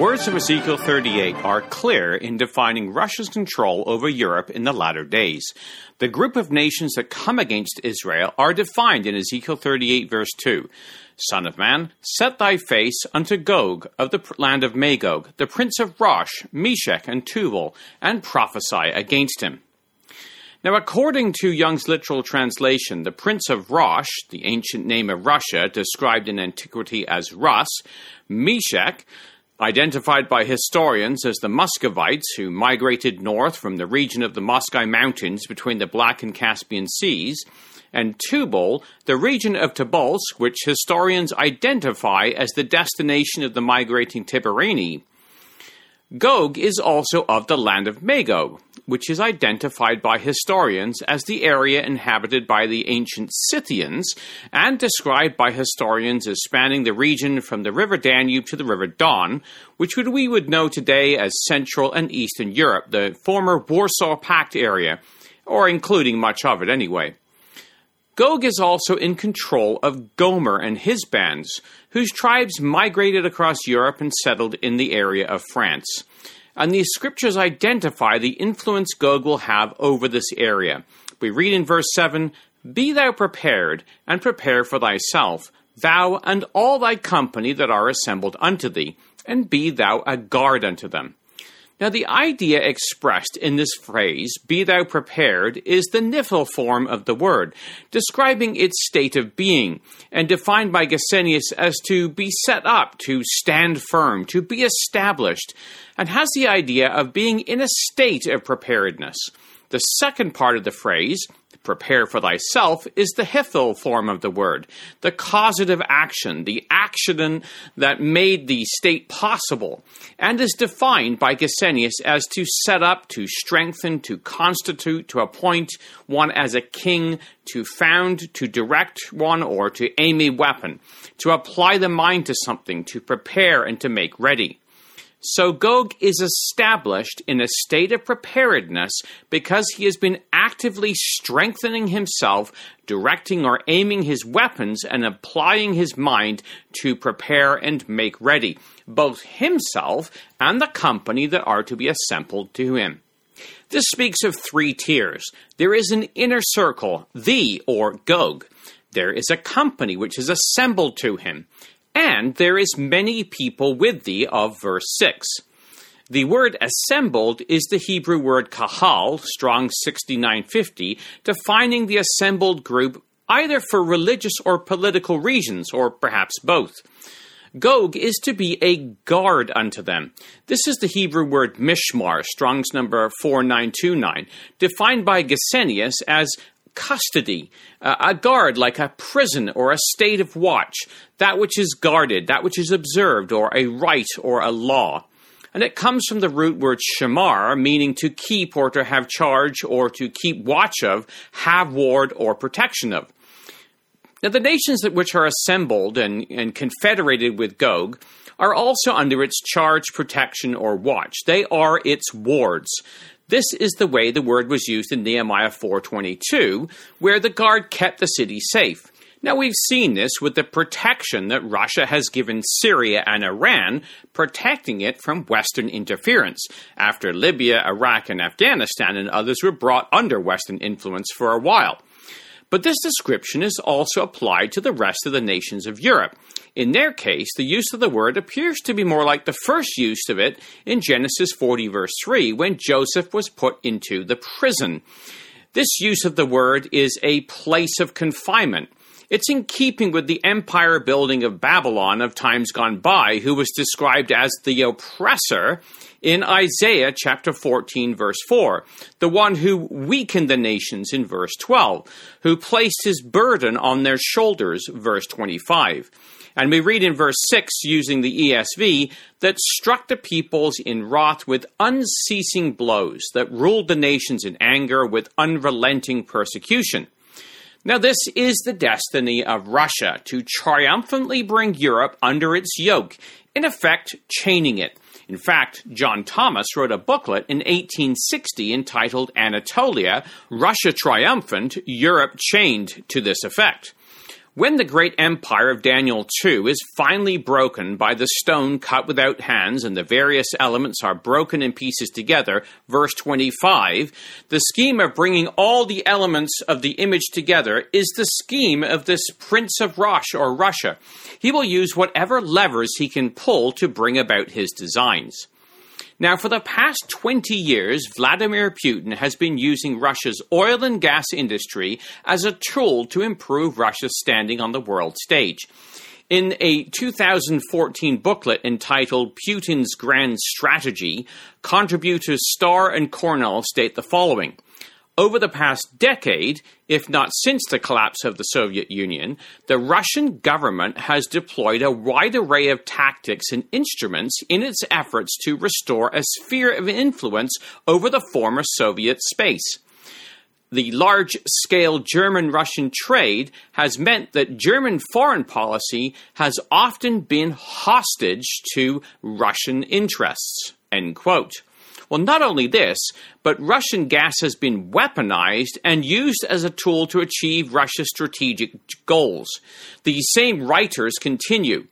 words of Ezekiel 38 are clear in defining Russia's control over Europe in the latter days. The group of nations that come against Israel are defined in Ezekiel 38, verse 2. Son of man, set thy face unto Gog of the land of Magog, the prince of Rosh, Meshech, and Tubal, and prophesy against him. Now, according to Young's literal translation, the Prince of Rosh, the ancient name of Russia, described in antiquity as Rus, Meshech, identified by historians as the Muscovites who migrated north from the region of the Moscow Mountains between the Black and Caspian Seas, and Tubal, the region of Tobolsk, which historians identify as the destination of the migrating Tibareni. Gog is also of the land of Magog, which is identified by historians as the area inhabited by the ancient Scythians and described by historians as spanning the region from the river Danube to the river Don, which we would know today as Central and Eastern Europe, the former Warsaw Pact area, or including much of it anyway. Gog is also in control of Gomer and his bands, whose tribes migrated across Europe and settled in the area of France. And these scriptures identify the influence Gog will have over this area. We read in verse 7 Be thou prepared, and prepare for thyself, thou and all thy company that are assembled unto thee, and be thou a guard unto them. Now, the idea expressed in this phrase, be thou prepared, is the Niphal form of the word, describing its state of being, and defined by Gesenius as to be set up, to stand firm, to be established, and has the idea of being in a state of preparedness. The second part of the phrase, prepare for thyself, is the hifil form of the word, the causative action, the action that made the state possible, and is defined by Gesenius as to set up, to strengthen, to constitute, to appoint one as a king, to found, to direct one, or to aim a weapon, to apply the mind to something, to prepare and to make ready. So Gog is established in a state of preparedness because he has been actively strengthening himself, directing or aiming his weapons, and applying his mind to prepare and make ready, both himself and the company that are to be assembled to him. This speaks of three tiers. There is an inner circle, the or Gog. There is a company which is assembled to him and there is many people with thee of verse 6. The word assembled is the Hebrew word kahal, strong 6950, defining the assembled group either for religious or political reasons, or perhaps both. Gog is to be a guard unto them. This is the Hebrew word mishmar, Strong's number 4929, defined by Gesenius as custody, uh, a guard like a prison or a state of watch, that which is guarded, that which is observed, or a right or a law. And it comes from the root word shamar, meaning to keep or to have charge or to keep watch of, have ward or protection of. Now, the nations which are assembled and, and confederated with Gog are also under its charge, protection, or watch. They are its wards. This is the way the word was used in Nehemiah 4:22, where the guard kept the city safe. Now we've seen this with the protection that Russia has given Syria and Iran, protecting it from Western interference, after Libya, Iraq, and Afghanistan and others were brought under Western influence for a while. But this description is also applied to the rest of the nations of Europe. In their case, the use of the word appears to be more like the first use of it in Genesis 40, verse 3, when Joseph was put into the prison. This use of the word is a place of confinement. It's in keeping with the empire building of Babylon of times gone by, who was described as the oppressor in Isaiah chapter 14, verse 4, the one who weakened the nations in verse 12, who placed his burden on their shoulders, verse 25. And we read in verse 6, using the ESV, that struck the peoples in wrath with unceasing blows, that ruled the nations in anger with unrelenting persecution. Now, this is the destiny of Russia to triumphantly bring Europe under its yoke, in effect, chaining it in fact, John Thomas wrote a booklet in 1860 entitled Anatolia Russia Triumphant, Europe Chained to this effect. When the great empire of Daniel 2 is finally broken by the stone cut without hands and the various elements are broken in pieces together, verse 25, the scheme of bringing all the elements of the image together is the scheme of this Prince of Rosh or Russia. He will use whatever levers he can pull to bring about his designs. Now, for the past 20 years, Vladimir Putin has been using Russia's oil and gas industry as a tool to improve Russia's standing on the world stage. In a 2014 booklet entitled Putin's Grand Strategy, contributors Starr and Cornell state the following. Over the past decade, if not since the collapse of the Soviet Union, the Russian government has deployed a wide array of tactics and instruments in its efforts to restore a sphere of influence over the former Soviet space. The large scale German Russian trade has meant that German foreign policy has often been hostage to Russian interests. End quote. Well, not only this, but Russian gas has been weaponized and used as a tool to achieve Russia's strategic goals. These same writers continue.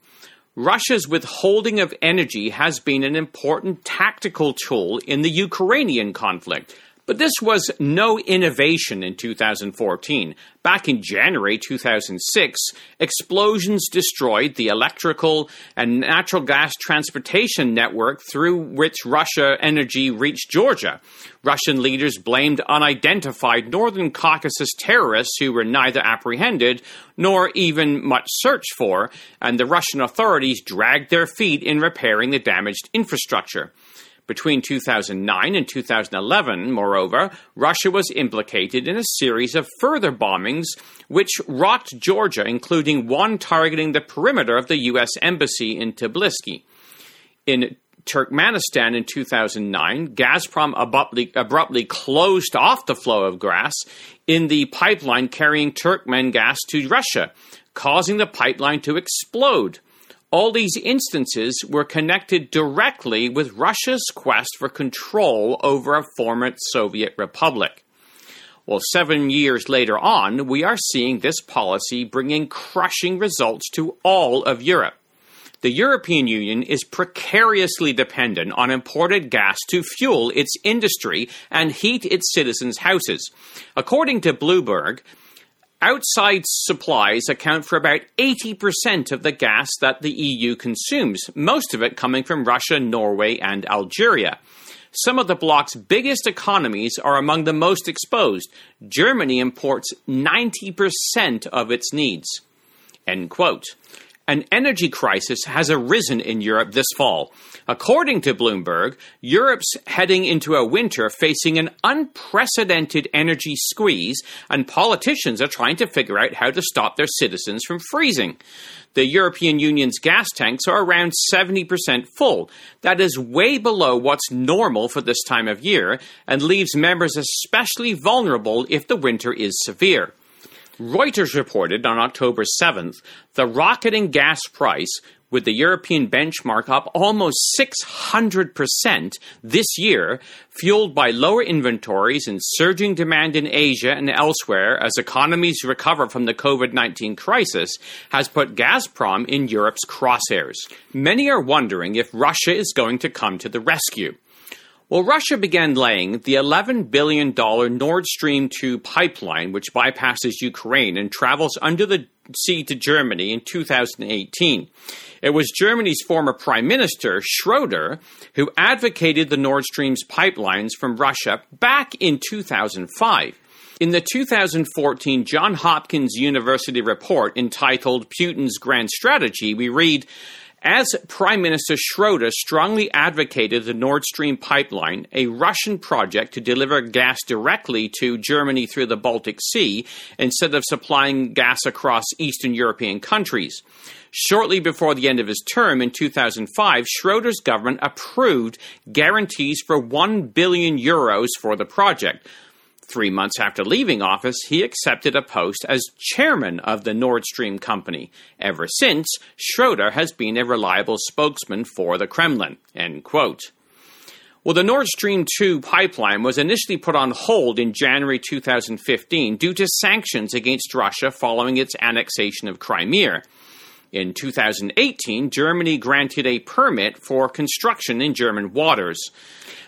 Russia's withholding of energy has been an important tactical tool in the Ukrainian conflict. But this was no innovation in 2014. Back in January 2006, explosions destroyed the electrical and natural gas transportation network through which Russia energy reached Georgia. Russian leaders blamed unidentified Northern Caucasus terrorists who were neither apprehended nor even much searched for, and the Russian authorities dragged their feet in repairing the damaged infrastructure. Between 2009 and 2011, moreover, Russia was implicated in a series of further bombings which rocked Georgia, including one targeting the perimeter of the U.S. Embassy in Tbilisi. In Turkmenistan in 2009, Gazprom abruptly, abruptly, closed off the flow of gas in the pipeline carrying Turkmen gas to Russia, causing the pipeline to explode. All these instances were connected directly with Russia's quest for control over a former Soviet republic. Well, seven years later on, we are seeing this policy bringing crushing results to all of Europe. The European Union is precariously dependent on imported gas to fuel its industry and heat its citizens' houses. According to Bloomberg, Outside supplies account for about 80% of the gas that the EU consumes, most of it coming from Russia, Norway, and Algeria. Some of the bloc's biggest economies are among the most exposed. Germany imports 90% of its needs. End quote. An energy crisis has arisen in Europe this fall. According to Bloomberg, Europe's heading into a winter facing an unprecedented energy squeeze, and politicians are trying to figure out how to stop their citizens from freezing. The European Union's gas tanks are around 70% full. That is way below what's normal for this time of year and leaves members especially vulnerable if the winter is severe. Reuters reported on October 7th the rocketing gas price with the European benchmark up almost 600% this year, fueled by lower inventories and surging demand in Asia and elsewhere as economies recover from the COVID 19 crisis, has put Gazprom in Europe's crosshairs. Many are wondering if Russia is going to come to the rescue. Well, Russia began laying the $11 billion Nord Stream 2 pipeline, which bypasses Ukraine and travels under the sea to Germany in 2018. It was Germany's former Prime Minister, Schroeder, who advocated the Nord Stream's pipelines from Russia back in 2005. In the 2014 Johns Hopkins University report entitled Putin's Grand Strategy, we read as Prime Minister Schroeder strongly advocated the Nord Stream pipeline, a Russian project to deliver gas directly to Germany through the Baltic Sea instead of supplying gas across Eastern European countries. Shortly before the end of his term in 2005, Schroeder's government approved guarantees for 1 billion euros for the project. Three months after leaving office, he accepted a post as chairman of the Nord Stream company. Ever since, Schroeder has been a reliable spokesman for the Kremlin. End quote. Well, the Nord Stream 2 pipeline was initially put on hold in January 2015 due to sanctions against Russia following its annexation of Crimea. In 2018, Germany granted a permit for construction in German waters.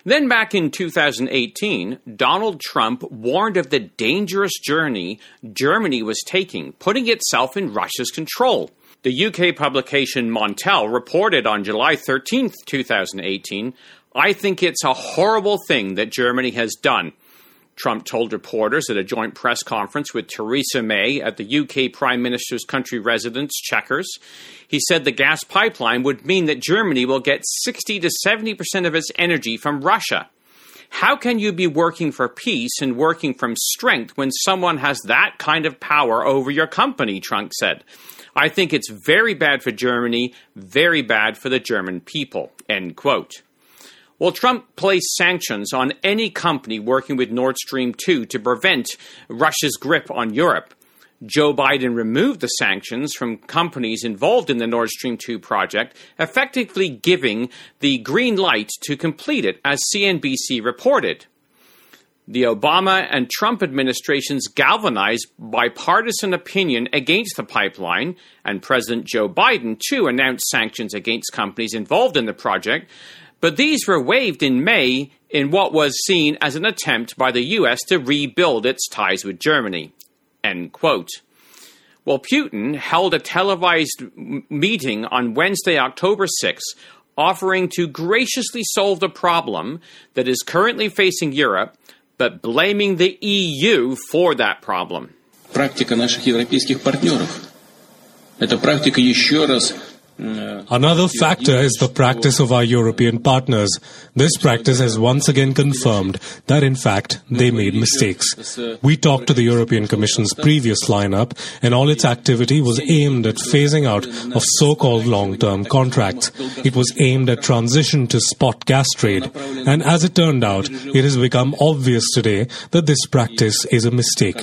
Then, back in 2018, Donald Trump warned of the dangerous journey Germany was taking, putting itself in Russia's control. The UK publication Montel reported on July 13, 2018, I think it's a horrible thing that Germany has done. Trump told reporters at a joint press conference with Theresa May at the UK Prime Minister's country residence, Chequers. He said the gas pipeline would mean that Germany will get 60 to 70% of its energy from Russia. How can you be working for peace and working from strength when someone has that kind of power over your company? Trump said. I think it's very bad for Germany, very bad for the German people. End quote. Well, Trump placed sanctions on any company working with Nord Stream 2 to prevent Russia's grip on Europe. Joe Biden removed the sanctions from companies involved in the Nord Stream 2 project, effectively giving the green light to complete it, as CNBC reported. The Obama and Trump administrations galvanized bipartisan opinion against the pipeline, and President Joe Biden, too, announced sanctions against companies involved in the project, but these were waived in May in what was seen as an attempt by the US to rebuild its ties with Germany. End quote. Well, Putin held a televised meeting on Wednesday, October 6, offering to graciously solve the problem that is currently facing Europe, but blaming the EU for that problem. Практика наших европейских партнеров. Это практика еще раз Another factor is the practice of our European partners. This practice has once again confirmed that in fact they made mistakes. We talked to the European Commission's previous lineup and all its activity was aimed at phasing out of so-called long-term contracts. It was aimed at transition to spot gas trade. And as it turned out, it has become obvious today that this practice is a mistake.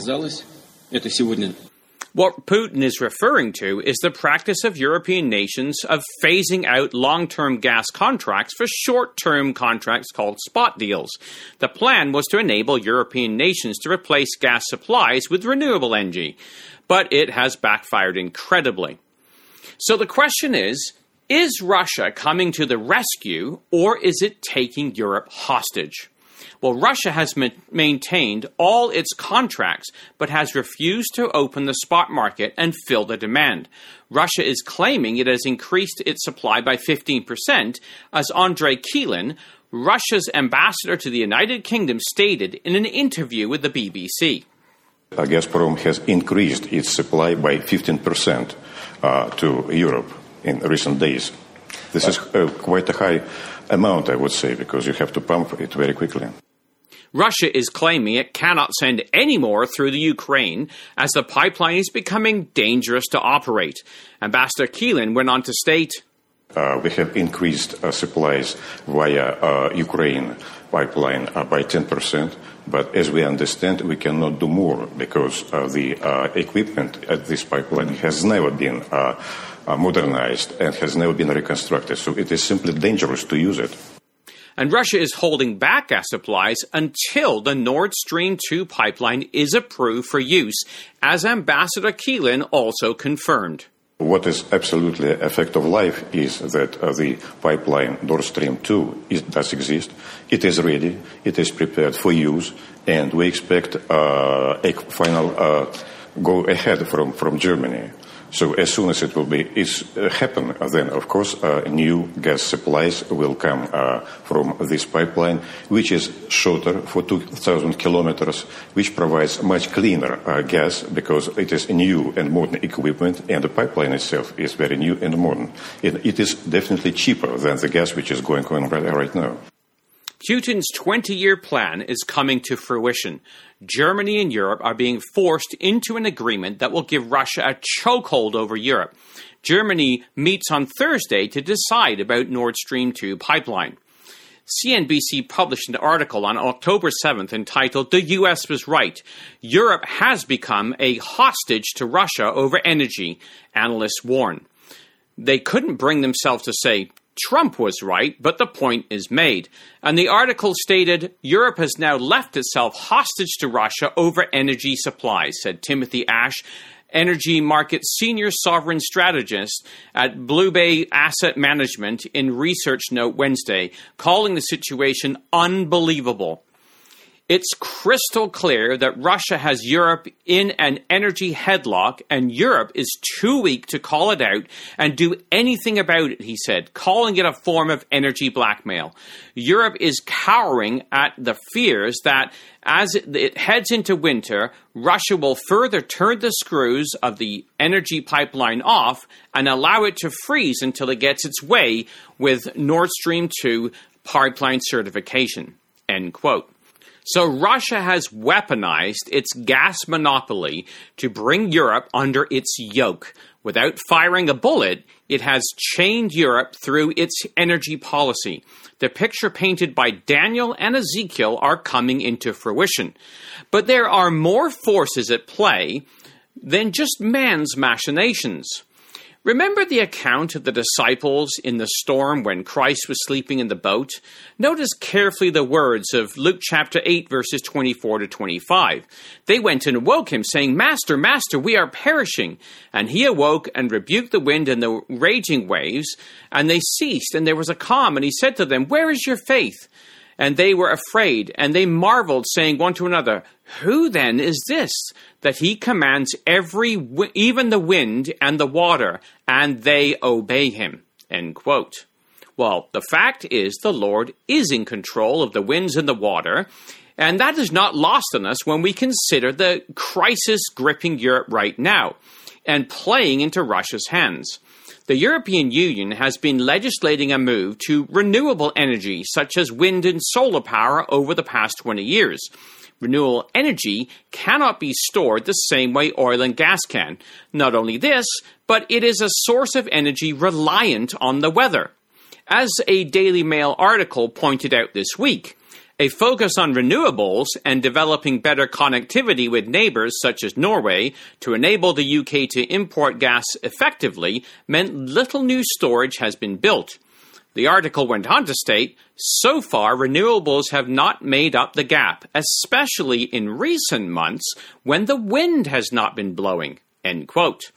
What Putin is referring to is the practice of European nations of phasing out long term gas contracts for short term contracts called spot deals. The plan was to enable European nations to replace gas supplies with renewable energy, but it has backfired incredibly. So the question is is Russia coming to the rescue or is it taking Europe hostage? Well, Russia has ma- maintained all its contracts, but has refused to open the spot market and fill the demand. Russia is claiming it has increased its supply by 15%, as Andrei Kelin, Russia's ambassador to the United Kingdom, stated in an interview with the BBC. Uh, Gazprom has increased its supply by 15% uh, to Europe in recent days. This is uh, quite a high amount, I would say, because you have to pump it very quickly. Russia is claiming it cannot send any more through the Ukraine as the pipeline is becoming dangerous to operate. Ambassador Kelin went on to state uh, We have increased uh, supplies via uh, Ukraine pipeline uh, by 10%, but as we understand, we cannot do more because uh, the uh, equipment at this pipeline has never been modernized and has never been reconstructed. So it is simply dangerous to use it and Russia is holding back gas supplies until the Nord Stream 2 pipeline is approved for use, as Ambassador Kelin also confirmed. What is absolutely a fact of life is that uh, the pipeline Nord Stream 2 is, does exist. It is ready. It is prepared for use, and we expect uh, a final uh, go ahead from, from Germany. So as soon as it will be is, uh, happen, then of course uh, new gas supplies will come uh, from this pipeline, which is shorter for 2,000 kilometers, which provides much cleaner gas because it is new and modern equipment, and the pipeline itself is very new and modern. It, it is definitely cheaper than the gas which is going on right, right now. Putin's 20 year plan is coming to fruition. Germany and Europe are being forced into an agreement that will give Russia a chokehold over Europe. Germany meets on Thursday to decide about Nord Stream 2 pipeline. CNBC published an article on October 7th entitled The US Was Right. Europe has become a hostage to Russia over energy, analysts warn. They couldn't bring themselves to say Trump was right, but the point is made. And the article stated Europe has now left itself hostage to Russia over energy supplies, said Timothy Ash, energy market senior sovereign strategist at BlueBay Asset Management in Research Note Wednesday, calling the situation unbelievable. It's crystal clear that Russia has Europe in an energy headlock, and Europe is too weak to call it out and do anything about it, he said, calling it a form of energy blackmail. Europe is cowering at the fears that as it heads into winter, Russia will further turn the screws of the energy pipeline off and allow it to freeze until it gets its way with Nord Stream 2 pipeline certification. End quote. So Russia has weaponized its gas monopoly to bring Europe under its yoke. Without firing a bullet, it has chained Europe through its energy policy. The picture painted by Daniel and Ezekiel are coming into fruition. But there are more forces at play than just man's machinations. Remember the account of the disciples in the storm when Christ was sleeping in the boat? Notice carefully the words of Luke chapter 8, verses 24 to 25. They went and awoke him, saying, Master, Master, we are perishing. And he awoke and rebuked the wind and the raging waves, and they ceased, and there was a calm. And he said to them, Where is your faith? And they were afraid, and they marveled, saying one to another, Who then is this, that he commands every, even the wind and the water, and they obey him? End quote. Well, the fact is, the Lord is in control of the winds and the water, and that is not lost on us when we consider the crisis gripping Europe right now and playing into Russia's hands. The European Union has been legislating a move to renewable energy, such as wind and solar power, over the past 20 years. Renewable energy cannot be stored the same way oil and gas can. Not only this, but it is a source of energy reliant on the weather. As a Daily Mail article pointed out this week, a focus on renewables and developing better connectivity with neighbors such as Norway to enable the UK to import gas effectively meant little new storage has been built. The article went on to state so far, renewables have not made up the gap, especially in recent months when the wind has not been blowing. End quote.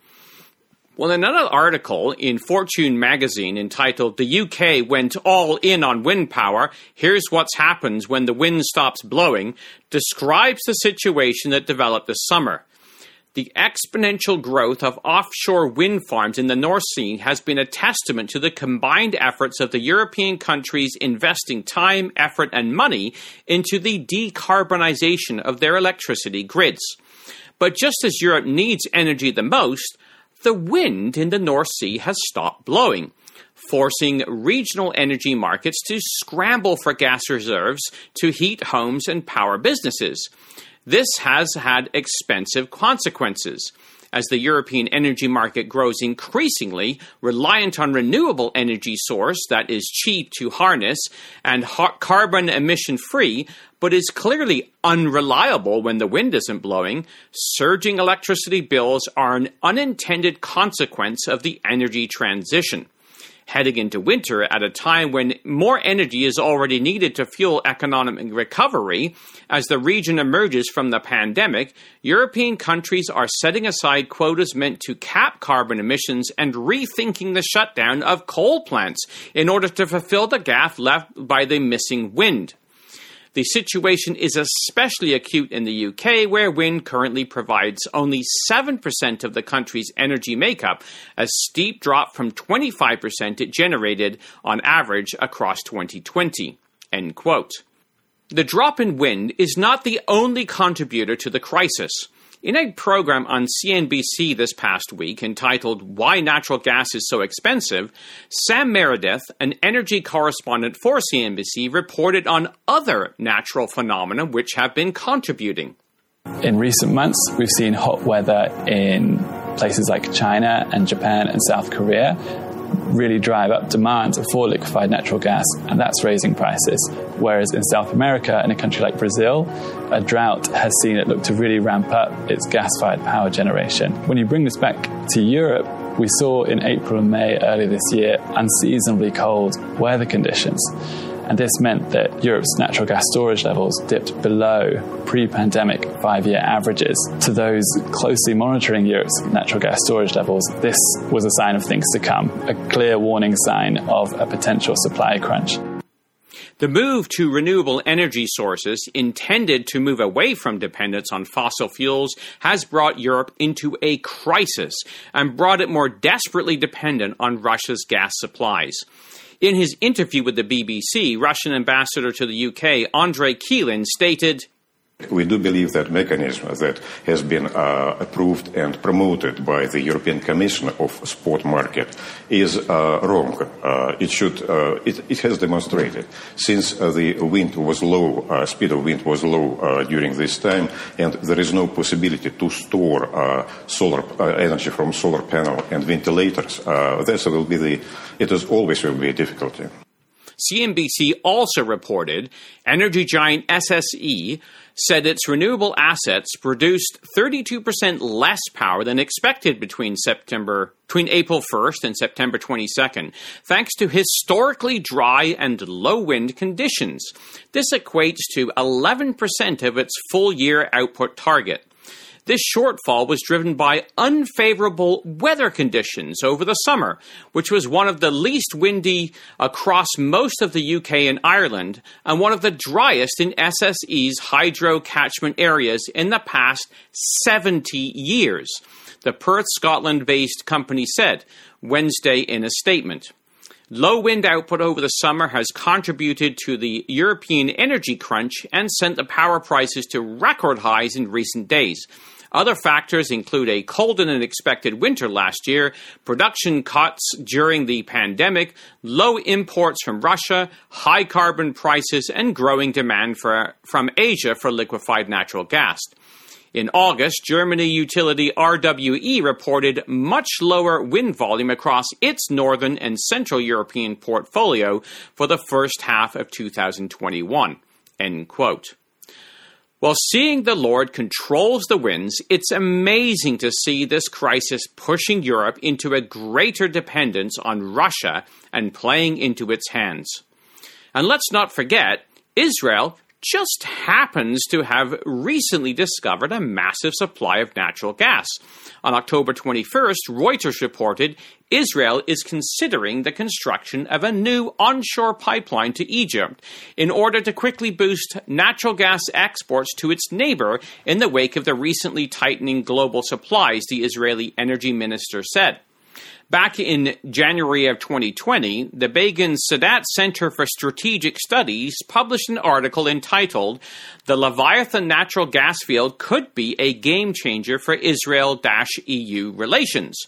Well, another article in Fortune magazine entitled The UK Went All In on Wind Power, Here's What Happens When the Wind Stops Blowing, describes the situation that developed this summer. The exponential growth of offshore wind farms in the North Sea has been a testament to the combined efforts of the European countries investing time, effort, and money into the decarbonization of their electricity grids. But just as Europe needs energy the most, the wind in the North Sea has stopped blowing, forcing regional energy markets to scramble for gas reserves to heat homes and power businesses. This has had expensive consequences. As the European energy market grows increasingly reliant on renewable energy source that is cheap to harness and carbon emission free, but is clearly unreliable when the wind isn't blowing, surging electricity bills are an unintended consequence of the energy transition heading into winter at a time when more energy is already needed to fuel economic recovery. As the region emerges from the pandemic, European countries are setting aside quotas meant to cap carbon emissions and rethinking the shutdown of coal plants in order to fulfill the gap left by the missing wind. The situation is especially acute in the UK, where wind currently provides only 7% of the country's energy makeup, a steep drop from 25% it generated on average across 2020. End quote. The drop in wind is not the only contributor to the crisis. In a program on CNBC this past week entitled Why Natural Gas is So Expensive, Sam Meredith, an energy correspondent for CNBC, reported on other natural phenomena which have been contributing. In recent months, we've seen hot weather in places like China and Japan and South Korea really drive up demand for liquefied natural gas, and that's raising prices. Whereas in South America, in a country like Brazil, a drought has seen it look to really ramp up its gas fired power generation. When you bring this back to Europe, We saw in April and May earlier this year unseasonably cold weather conditions and this meant that Europe's natural gas storage levels dipped below pre pandemic five year averages. To those closely monitoring Europe's natural gas storage levels, this was a sign of things to come, a clear warning sign of a potential supply crunch. The move to renewable energy sources, intended to move away from dependence on fossil fuels, has brought Europe into a crisis and brought it more desperately dependent on Russia's gas supplies. In his interview with the BBC, Russian ambassador to the UK, Andrei Kelin, stated, we do believe that mechanism that has been uh, approved and promoted by the European Commission of Spot Market is uh, wrong. Uh, it should. Uh, it, it, has demonstrated since uh, the wind was low, uh, speed of wind was low during this time, and there is no possibility to store solar energy from solar panel and ventilators. this will be the. It is always will be a difficulty. CNBC also reported energy giant SSE said its renewable assets produced 32% less power than expected between September between April 1st and September 22nd, thanks to historically dry and low wind conditions. This equates to 11% of its full year output target. This shortfall was driven by unfavorable weather conditions over the summer, which was one of the least windy across most of the UK and Ireland, and one of the driest in SSE's hydro catchment areas in the past 70 years, the Perth, Scotland based company said Wednesday in a statement. Low wind output over the summer has contributed to the European energy crunch and sent the power prices to record highs in recent days. Other factors include a colder than expected winter last year, production cuts during the pandemic, low imports from Russia, high carbon prices, and growing demand for, from Asia for liquefied natural gas. In August, Germany utility RWE reported much lower wind volume across its northern and central European portfolio for the first half of 2021. End quote. While seeing the Lord controls the winds, it's amazing to see this crisis pushing Europe into a greater dependence on Russia and playing into its hands. And let's not forget, Israel just happens to have recently discovered a massive supply of natural gas. On October 21st, Reuters reported Israel is considering the construction of a new onshore pipeline to Egypt in order to quickly boost natural gas exports to its neighbor in the wake of the recently tightening global supplies, the Israeli energy minister said. Back in January of 2020, the Begin Sadat Center for Strategic Studies published an article entitled The Leviathan Natural Gas Field Could Be a Game Changer for Israel EU Relations.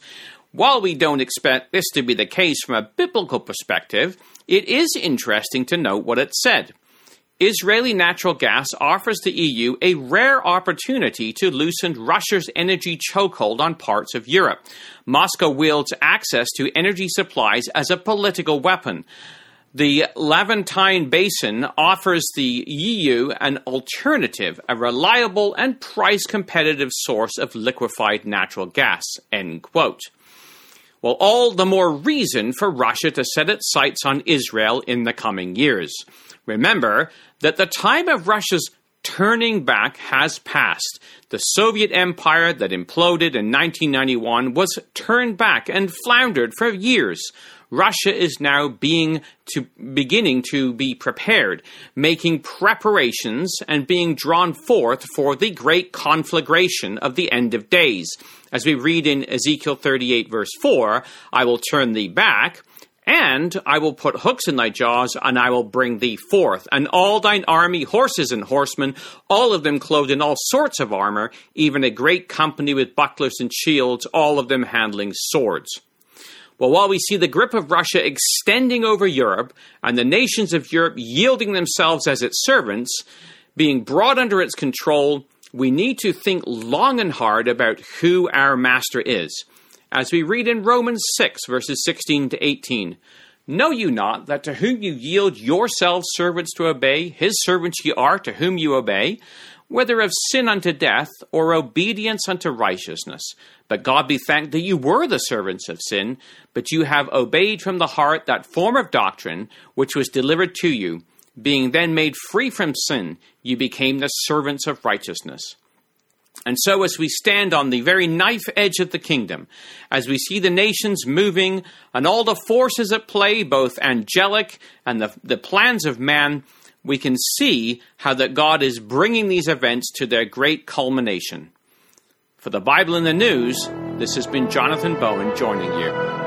While we don't expect this to be the case from a biblical perspective, it is interesting to note what it said. Israeli natural gas offers the EU a rare opportunity to loosen Russia's energy chokehold on parts of Europe. Moscow wields access to energy supplies as a political weapon. The Levantine Basin offers the EU an alternative, a reliable and price competitive source of liquefied natural gas. End quote. Well, all the more reason for Russia to set its sights on Israel in the coming years. Remember that the time of Russia's turning back has passed. The Soviet Empire that imploded in 1991 was turned back and floundered for years. Russia is now being to beginning to be prepared, making preparations and being drawn forth for the great conflagration of the end of days. As we read in Ezekiel 38 verse 4, I will turn thee back, and I will put hooks in thy jaws, and I will bring thee forth, and all thine army, horses and horsemen, all of them clothed in all sorts of armor, even a great company with bucklers and shields, all of them handling swords. Well, while we see the grip of Russia extending over Europe, and the nations of Europe yielding themselves as its servants, being brought under its control, we need to think long and hard about who our master is as we read in Romans 6, verses 16 to 18. Know you not that to whom you yield yourselves servants to obey, his servants ye are to whom you obey, whether of sin unto death or obedience unto righteousness. But God be thanked that you were the servants of sin, but you have obeyed from the heart that form of doctrine which was delivered to you. Being then made free from sin, you became the servants of righteousness. And so, as we stand on the very knife edge of the kingdom, as we see the nations moving and all the forces at play, both angelic and the, the plans of man, we can see how that God is bringing these events to their great culmination. For the Bible in the News, this has been Jonathan Bowen joining you.